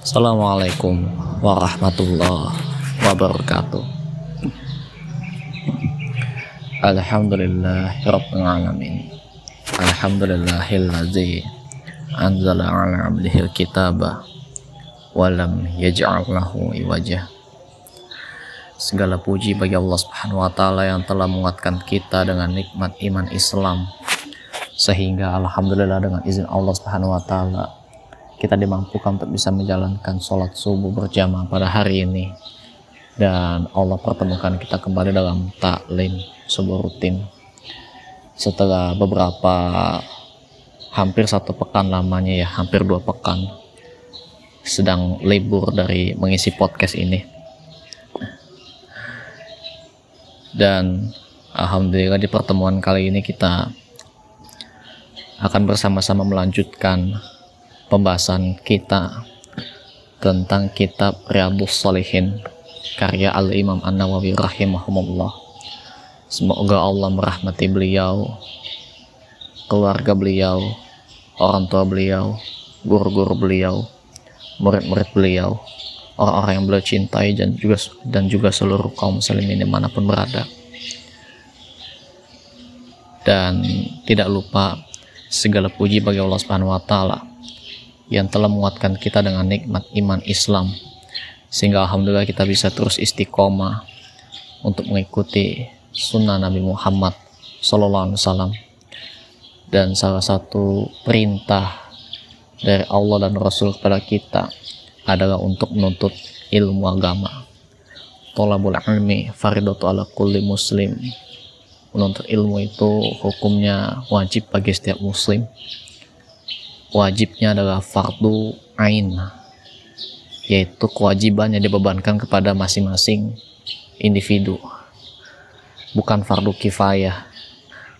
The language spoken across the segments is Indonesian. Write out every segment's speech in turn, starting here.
Assalamualaikum warahmatullahi wabarakatuh. Alhamdulillah Rabbil Alamin. Alhamdulillahillazi Anzala ala abdihil kitaba Walam yaj'al lahu iwajah Segala puji bagi Allah subhanahu wa ta'ala yang telah menguatkan kita dengan nikmat iman Islam Sehingga Alhamdulillah dengan izin Allah subhanahu wa ta'ala Kita dimampukan untuk bisa menjalankan sholat subuh berjamaah pada hari ini. Dan Allah pertemukan kita kembali dalam taklim sebuah rutin. Setelah beberapa hampir satu pekan lamanya ya hampir dua pekan sedang libur dari mengisi podcast ini. Dan alhamdulillah di pertemuan kali ini kita akan bersama-sama melanjutkan pembahasan kita tentang kitab Riyadhus Shalihin karya Al-Imam An-Nawawi rahimahumullah Semoga Allah merahmati beliau, keluarga beliau, orang tua beliau, guru-guru beliau, murid-murid beliau, orang-orang yang beliau cintai dan juga dan juga seluruh kaum muslimin di mana pun berada. Dan tidak lupa segala puji bagi Allah Subhanahu wa taala yang telah menguatkan kita dengan nikmat iman Islam sehingga alhamdulillah kita bisa terus istiqomah untuk mengikuti sunnah Nabi Muhammad Sallallahu Alaihi Wasallam dan salah satu perintah dari Allah dan Rasul kepada kita adalah untuk menuntut ilmu agama. Tolabul ilmi faridatu ala kulli muslim. Menuntut ilmu itu hukumnya wajib bagi setiap muslim. Wajibnya adalah fardu ain, yaitu kewajiban yang dibebankan kepada masing-masing individu. Bukan fardu kifayah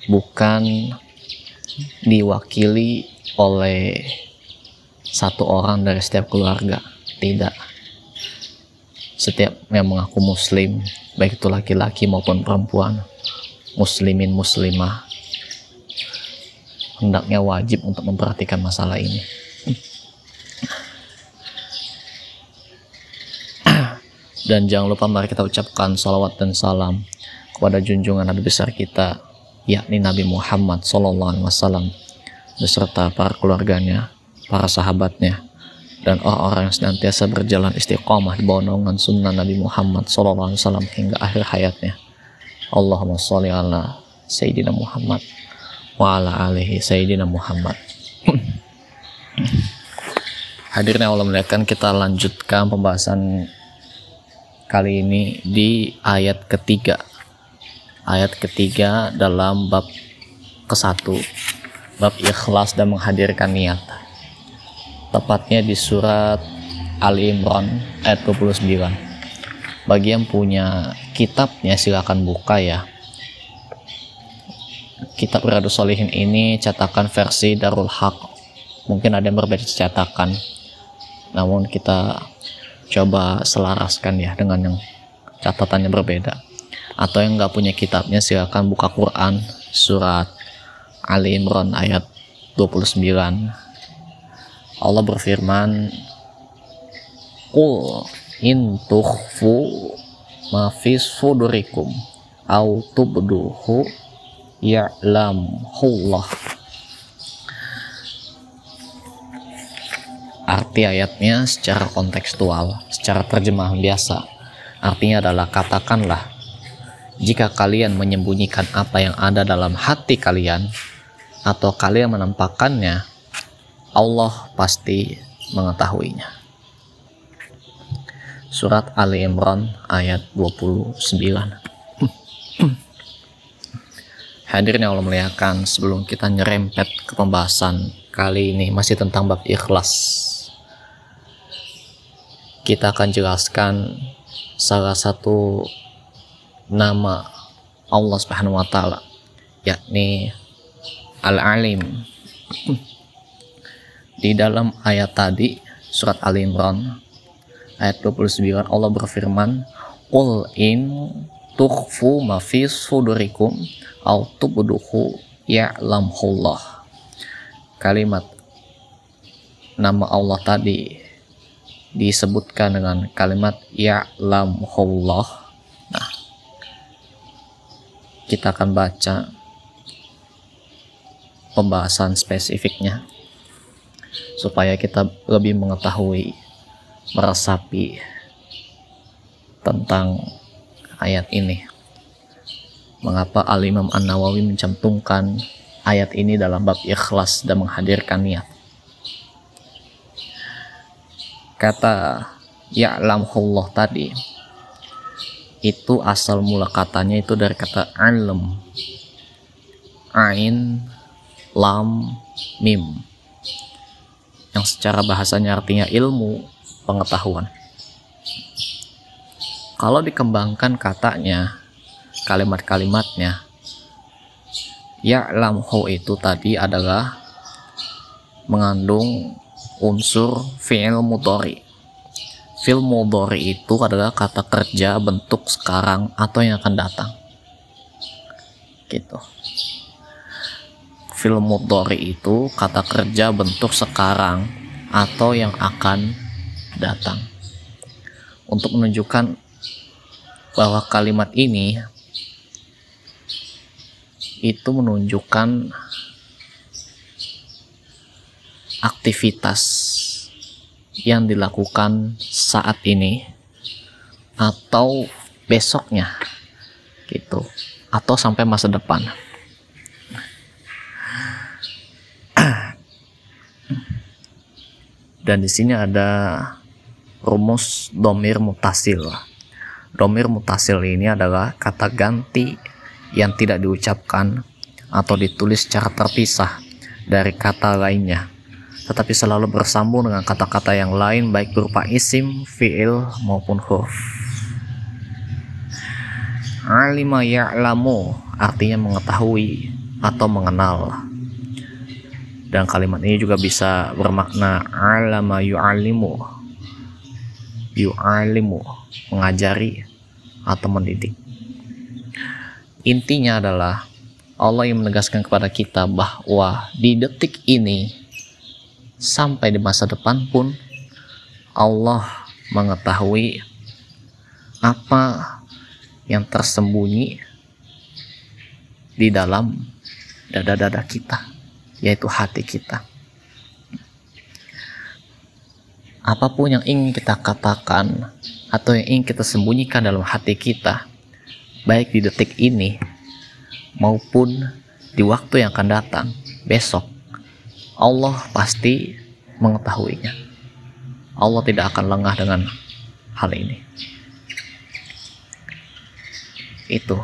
bukan diwakili oleh satu orang dari setiap keluarga tidak. Setiap yang mengaku muslim baik itu laki-laki maupun perempuan muslimin muslimah hendaknya wajib untuk memperhatikan masalah ini dan jangan lupa mari kita ucapkan salawat dan salam kepada junjungan Nabi besar kita yakni Nabi Muhammad Sallallahu Alaihi Wasallam beserta para keluarganya, para sahabatnya, dan orang-orang yang senantiasa berjalan istiqomah di bawah naungan sunnah Nabi Muhammad Sallallahu Alaihi Wasallam hingga akhir hayatnya. Allahumma sholli ala Sayyidina Muhammad wa ala alihi Sayyidina Muhammad. Hadirnya Allah melihatkan kita lanjutkan pembahasan kali ini di ayat ketiga. Ayat ketiga dalam bab ke satu bab ikhlas dan menghadirkan niat. Tepatnya di surat Ali Imran ayat 29 bagi yang punya kitabnya silakan buka ya. Kitab Riyadus Solihin ini cetakan versi Darul Haq. Mungkin ada yang berbeda cetakan. Namun kita coba selaraskan ya dengan yang catatannya berbeda. Atau yang nggak punya kitabnya silakan buka Quran surat Ali Imran ayat 29 Allah berfirman Qul in ma fi sudurikum au tubduhu ya'lamullah Arti ayatnya secara kontekstual, secara terjemahan biasa. Artinya adalah katakanlah jika kalian menyembunyikan apa yang ada dalam hati kalian atau kalian menampakkannya, Allah pasti mengetahuinya. Surat Ali Imran ayat 29. Hadirin yang Allah muliakan, sebelum kita nyerempet ke pembahasan kali ini masih tentang bab ikhlas. Kita akan jelaskan salah satu nama Allah Subhanahu wa taala yakni Al-Alim. Di dalam ayat tadi surat Al Imran ayat 29 Allah berfirman, "Qul in tukhfu ma fi sudurikum aw tubduhu ya'lamullah." Kalimat nama Allah tadi disebutkan dengan kalimat ya'lamullah. Nah, kita akan baca pembahasan spesifiknya supaya kita lebih mengetahui meresapi tentang ayat ini. Mengapa Al-Imam An-Nawawi mencantumkan ayat ini dalam bab ikhlas dan menghadirkan niat? Kata ya'lamullah tadi itu asal mula katanya itu dari kata alam ain lam mim yang secara bahasanya artinya ilmu pengetahuan. Kalau dikembangkan katanya kalimat-kalimatnya ya'lamhu itu tadi adalah mengandung unsur fi'il mudhari. Fi'il mudhari itu adalah kata kerja bentuk sekarang atau yang akan datang. Gitu. Fi'il mudhari itu kata kerja bentuk sekarang atau yang akan datang. Untuk menunjukkan bahwa kalimat ini itu menunjukkan aktivitas yang dilakukan saat ini atau besoknya gitu atau sampai masa depan. Dan di sini ada rumus domir mutasil domir mutasil ini adalah kata ganti yang tidak diucapkan atau ditulis secara terpisah dari kata lainnya tetapi selalu bersambung dengan kata-kata yang lain baik berupa isim, fi'il maupun huruf. Alima ya'lamu artinya mengetahui atau mengenal. Dan kalimat ini juga bisa bermakna alama yu'alimu. Yu'alimu, mengajari atau mendidik. Intinya adalah Allah yang menegaskan kepada kita bahwa di detik ini sampai di masa depan pun Allah mengetahui apa yang tersembunyi di dalam dada-dada kita, yaitu hati kita. Apa pun yang ingin kita katakan atau yang ingin kita sembunyikan dalam hati kita, baik di detik ini maupun di waktu yang akan datang, besok, Allah pasti mengetahuinya. Allah tidak akan lengah dengan hal ini. Itu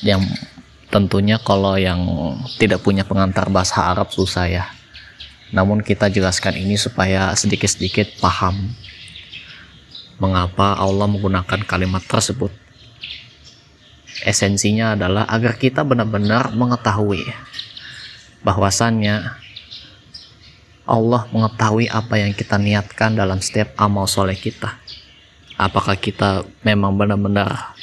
yang tentunya kalau yang tidak punya pengantar bahasa Arab susah ya. Namun kita jelaskan ini supaya sedikit-sedikit paham mengapa Allah menggunakan kalimat tersebut esensinya adalah agar kita benar-benar mengetahui bahwasannya Allah mengetahui apa yang kita niatkan dalam setiap amal soleh kita. Apakah kita memang benar-benar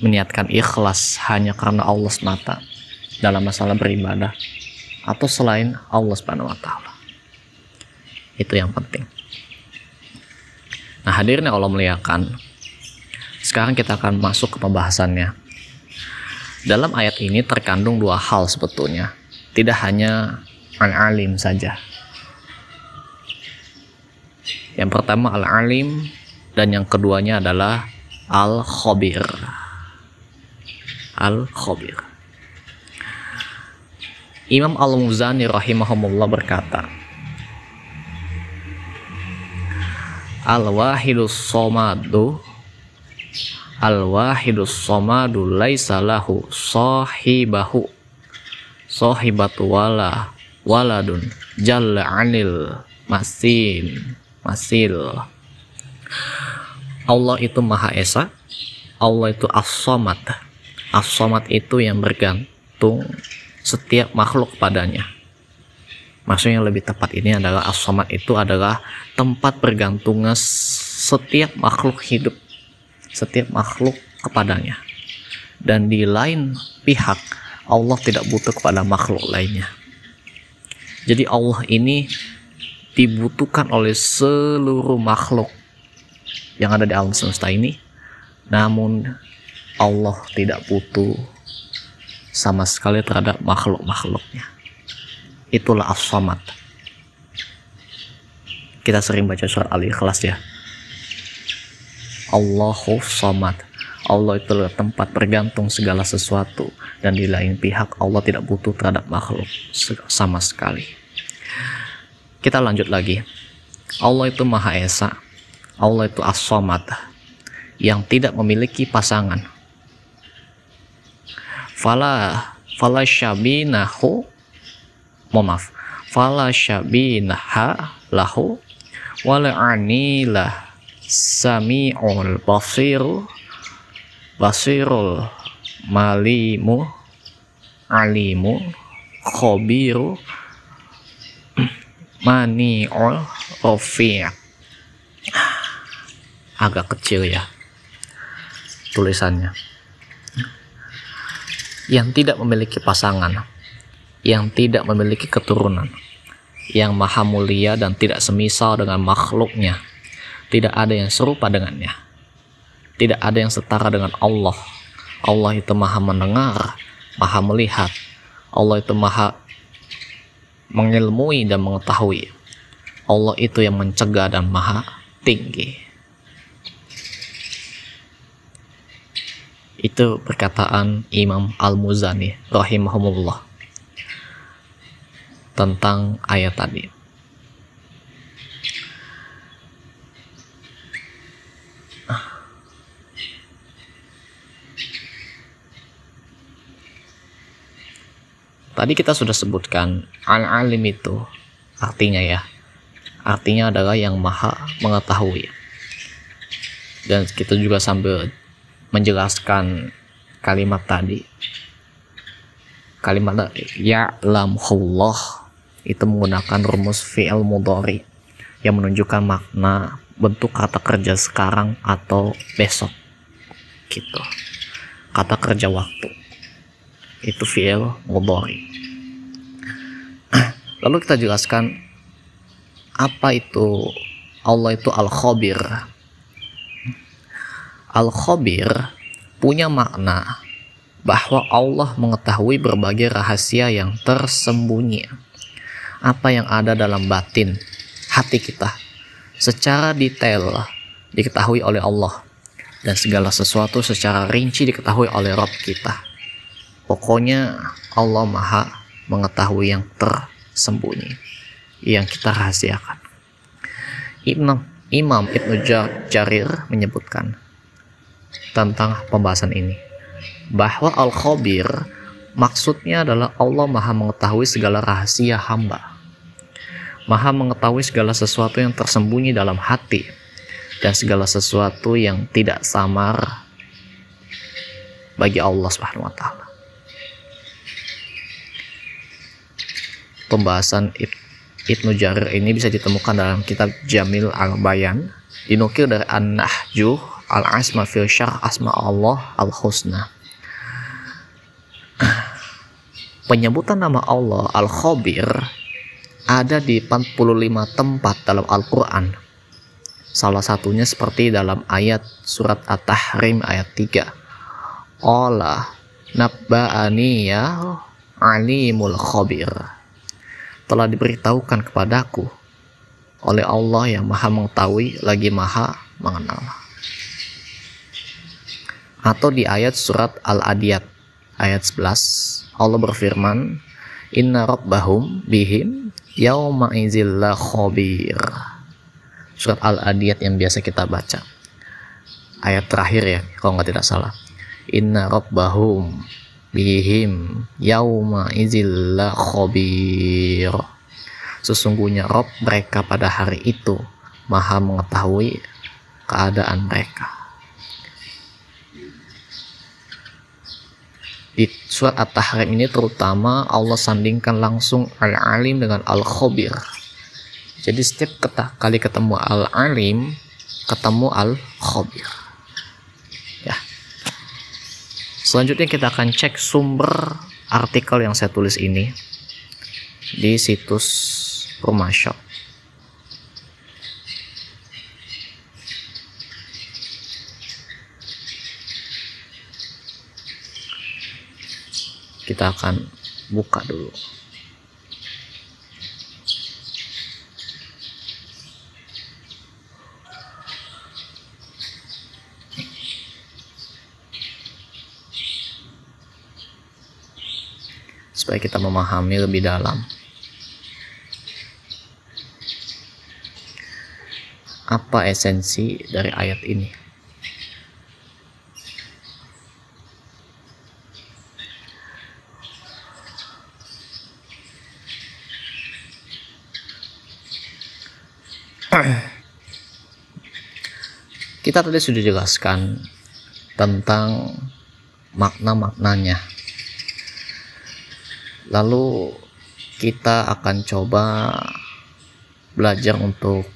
meniatkan ikhlas hanya karena Allah semata dalam masalah beribadah atau selain Allah Subhanahu wa taala. Itu yang penting. Nah, hadirnya Allah melihatkan sekarang kita akan masuk ke pembahasannya. Dalam ayat ini terkandung dua hal sebetulnya. Tidak hanya al-alim saja. Yang pertama al-alim dan yang keduanya adalah al-khabir. Al-khabir. Imam Al-Muzani rahimahumullah berkata, Al-wahidus somadu Al-wahidus somadu laisa lahu sahibahu sahibatu wala waladun jalla anil masin masil. Allah itu Maha Esa Allah itu as-somad. As-somad itu yang bergantung setiap makhluk padanya maksudnya lebih tepat ini adalah as-somad itu adalah tempat bergantungnya setiap makhluk hidup setiap makhluk kepadanya. Dan di lain pihak, Allah tidak butuh kepada makhluk lainnya. Jadi Allah ini dibutuhkan oleh seluruh makhluk yang ada di alam semesta ini. Namun Allah tidak butuh sama sekali terhadap makhluk-makhluknya. Itulah as-samad. Kita sering baca surat Al-Ikhlas ya. Allahu samad. Allah itu tempat bergantung segala sesuatu dan di lain pihak Allah tidak butuh terhadap makhluk sama sekali. Kita lanjut lagi. Allah itu Maha Esa. Allah itu As-Samad yang tidak memiliki pasangan. Fala fala syabinahu maaf. Fala syabinaha lahu. Wala anilah sami'ul basiru. Basirul malimu. Alimu. Khobiru. Mani'ul rofi' agak kecil ya tulisannya yang tidak memiliki pasangan yang tidak memiliki keturunan yang maha mulia dan tidak semisal dengan makhluknya tidak ada yang serupa dengannya tidak ada yang setara dengan Allah Allah itu maha mendengar maha melihat Allah itu maha mengilmui dan mengetahui. Allah itu yang mencegah dan maha tinggi. Itu perkataan Imam Al-Muzani rahimahumullah tentang ayat tadi. Tadi kita sudah sebutkan al-alim itu artinya ya. Artinya adalah yang maha mengetahui. Dan kita juga sambil menjelaskan kalimat tadi. Kalimat ya Allah itu menggunakan rumus fi'il mudhari yang menunjukkan makna bentuk kata kerja sekarang atau besok gitu kata kerja waktu itu fi'il mudhari. Lalu kita jelaskan apa itu Allah itu al-khabir. Al-khabir punya makna bahwa Allah mengetahui berbagai rahasia yang tersembunyi. Apa yang ada dalam batin hati kita secara detail diketahui oleh Allah dan segala sesuatu secara rinci diketahui oleh Rob kita. Pokoknya Allah Maha mengetahui yang tersembunyi, yang kita rahasiakan. Ibn, Imam Ibnu Jarir menyebutkan tentang pembahasan ini bahwa Al-Khabir maksudnya adalah Allah Maha mengetahui segala rahasia hamba. Maha mengetahui segala sesuatu yang tersembunyi dalam hati dan segala sesuatu yang tidak samar bagi Allah Subhanahu wa taala. pembahasan Ibnu Jarir ini bisa ditemukan dalam kitab Jamil Al-Bayan dinukil dari An-Nahjuh Al-Asma fil Syarh Asma Allah Al-Husna. Penyebutan nama Allah Al-Khabir ada di 45 tempat dalam Al-Quran. Salah satunya seperti dalam ayat surat At-Tahrim ayat 3 Allah nabba'ani ya alimul khabir. Telah diberitahukan kepadaku oleh Allah yang maha mengetahui lagi maha mengenal. Atau di ayat surat Al-Adiyat ayat 11 Allah berfirman Inna rabbahum bihim yauma izillah khabir. Surat Al-Adiyat yang biasa kita baca. Ayat terakhir ya kalau nggak tidak salah. Inna rabbahum bihim yauma izillah khabir. Sesungguhnya Rob mereka pada hari itu maha mengetahui keadaan mereka di surat At-Tahrim ini terutama Allah sandingkan langsung Al-Alim dengan Al-Khabir. Jadi setiap kali ketemu Al-Alim ketemu Al-Khabir. Selanjutnya kita akan cek sumber artikel yang saya tulis ini. di situs rumah shop kita akan buka dulu. Supaya kita memahami lebih dalam. Apa esensi dari ayat ini kita tadi sudah jelaskan tentang makna-maknanya. Lalu kita akan coba belajar untuk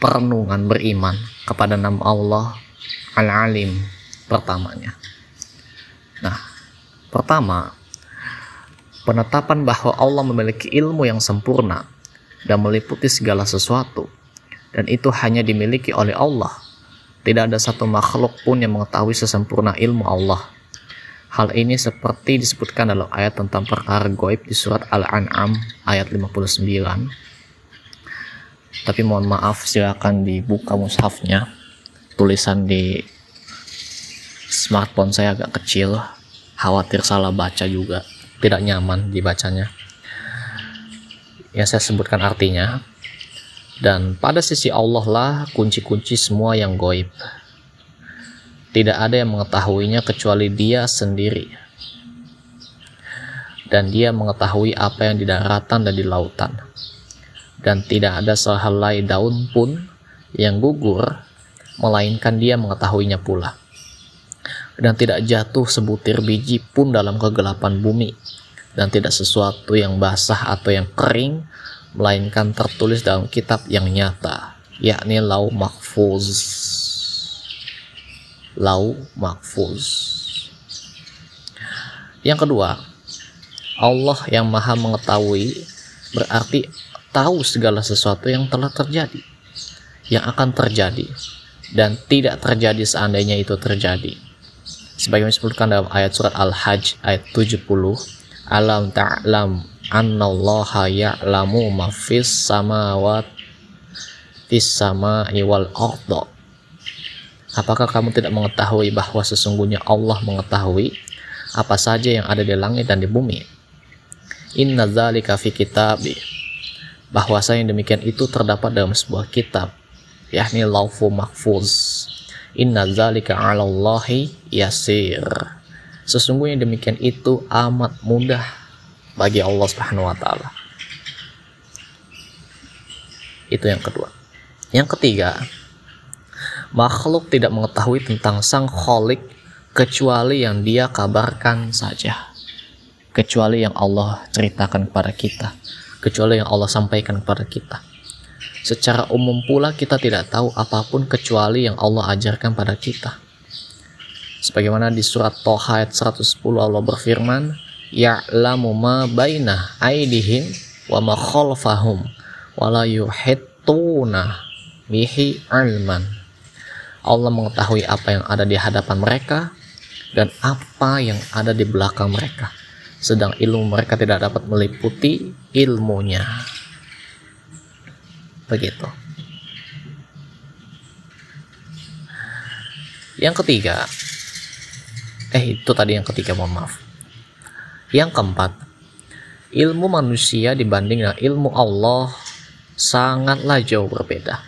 perenungan beriman kepada nama Allah Al-Alim pertamanya. Nah pertama penetapan bahwa Allah memiliki ilmu yang sempurna dan meliputi segala sesuatu dan itu hanya dimiliki oleh Allah tidak ada satu makhluk pun yang mengetahui sesempurna ilmu Allah. Hal ini seperti disebutkan dalam ayat tentang perkara goib di surat Al-An'am ayat 59. Tapi mohon maaf silakan dibuka mushafnya. Tulisan di smartphone saya agak kecil. Khawatir salah baca juga. Tidak nyaman dibacanya. Yang saya sebutkan artinya dan pada sisi Allah lah kunci-kunci semua yang goib. Tidak ada yang mengetahuinya kecuali dia sendiri. Dan dia mengetahui apa yang di daratan dan di lautan. Dan tidak ada sehelai daun pun yang gugur, melainkan dia mengetahuinya pula. Dan tidak jatuh sebutir biji pun dalam kegelapan bumi. Dan tidak sesuatu yang basah atau yang kering, melainkan tertulis dalam kitab yang nyata yakni lau mahfuz. Lau mahfuz. Yang kedua Allah yang maha mengetahui berarti tahu segala sesuatu yang telah terjadi yang akan terjadi dan tidak terjadi seandainya itu terjadi. Sebagaimana disebutkan dalam ayat surat Al-Hajj ayat 70 alam ta'lam annallaha ya'lamu ma fis samawat fis sama'i wal arda Apakah kamu tidak mengetahui bahwa sesungguhnya Allah mengetahui apa saja yang ada di langit dan di bumi? Inna dzalika fi kitabi. Bahwasanya yang demikian itu terdapat dalam sebuah kitab, yakni Laufu Mahfuz. Inna dzalika 'ala Allahi yasir. Sesungguhnya demikian itu amat mudah bagi Allah Subhanahu wa taala. Itu yang kedua. Yang ketiga, makhluk tidak mengetahui tentang sang kholik kecuali yang dia kabarkan saja. Kecuali yang Allah ceritakan kepada kita. Kecuali yang Allah sampaikan kepada kita. Secara umum pula kita tidak tahu apa pun kecuali yang Allah ajarkan pada kita. Sebagaimana di surat Toha ayat 110 Allah berfirman, ya'lamu ma baina aidihim wa ma khalfahum wa la yuhittuna bihi ilman. Allah mengetahui apa yang ada di hadapan mereka dan apa yang ada di belakang mereka. Sedang ilmu mereka tidak dapat meliputi ilmunya. Begitu. Yang ketiga eh itu tadi yang ketiga mohon maaf yang keempat, ilmu manusia dibanding dengan ilmu Allah sangatlah jauh berbeda.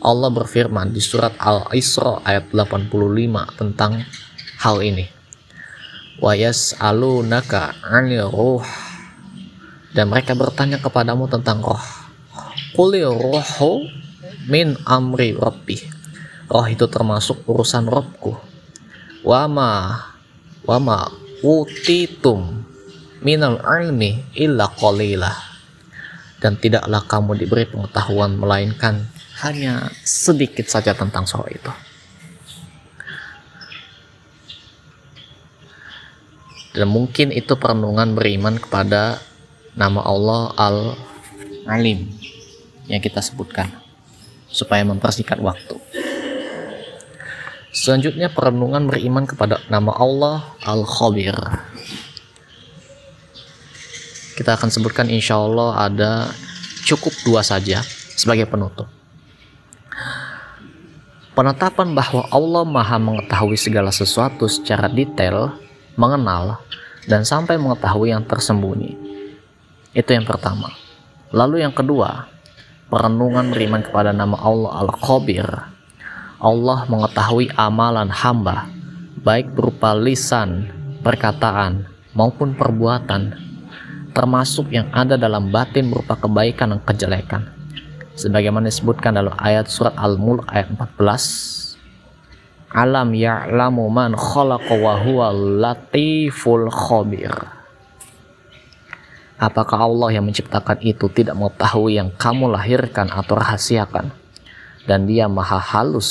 Allah berfirman di surat Al-Isra ayat 85 tentang hal ini. Wa yas'alunaka 'anil ruh dan mereka bertanya kepadamu tentang roh. Quli ruhu min amri rabbi. Roh itu termasuk urusan Robku. Wama wama utitum minal ilmi illa qalilah dan tidaklah kamu diberi pengetahuan melainkan hanya sedikit saja tentang soal itu dan mungkin itu perenungan beriman kepada nama Allah Al-Alim yang kita sebutkan supaya mempersingkat waktu. Selanjutnya perenungan beriman kepada nama Allah Al-Khabir. Kita akan sebutkan insya Allah ada cukup dua saja sebagai penutup. Penetapan bahwa Allah maha mengetahui segala sesuatu secara detail, mengenal, dan sampai mengetahui yang tersembunyi. Itu yang pertama. Lalu yang kedua, perenungan beriman kepada nama Allah Al-Khabir. Allah mengetahui amalan hamba, baik berupa lisan, perkataan, maupun perbuatan, termasuk yang ada dalam batin berupa kebaikan dan kejelekan. Sebagaimana disebutkan dalam ayat surat Al-Mulk ayat 14 Alam ya'lamu man khalaqa wa huwa latiful khabir. Apakah Allah yang menciptakan itu tidak mengetahui yang kamu lahirkan atau rahasiakan dan dia maha halus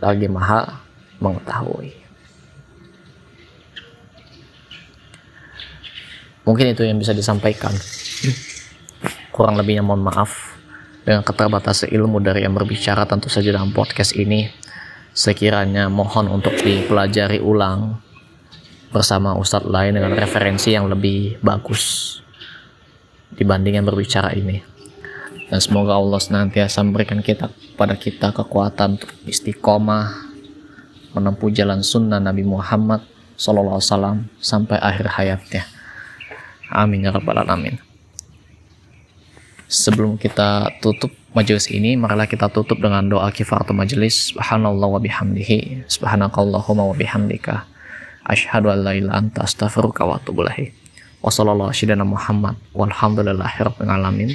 lagi maha mengetahui. Mungkin itu yang bisa disampaikan. Kurang lebihnya mohon maaf. Dengan keterbatasan ilmu dari yang berbicara tentu saja dalam podcast ini sekiranya mohon untuk dipelajari ulang bersama ustadz lain dengan referensi yang lebih bagus dibanding yang berbicara ini dan semoga Allah senantiasa memberikan kita pada kita kekuatan untuk istiqomah menempuh jalan sunnah Nabi Muhammad Wasallam sampai akhir hayatnya. Amin ya rabbal alamin. Sebelum kita tutup majelis ini marilah kita tutup dengan doa kifaratul majelis subhanallah wa bihamdihi subhanakallahumma wa bihamdika. Asyhadu an la ilaha anta astaghfiruka wa atubu ilaik. Wa sallallahu muhammad walhamdulillahirabbil alamin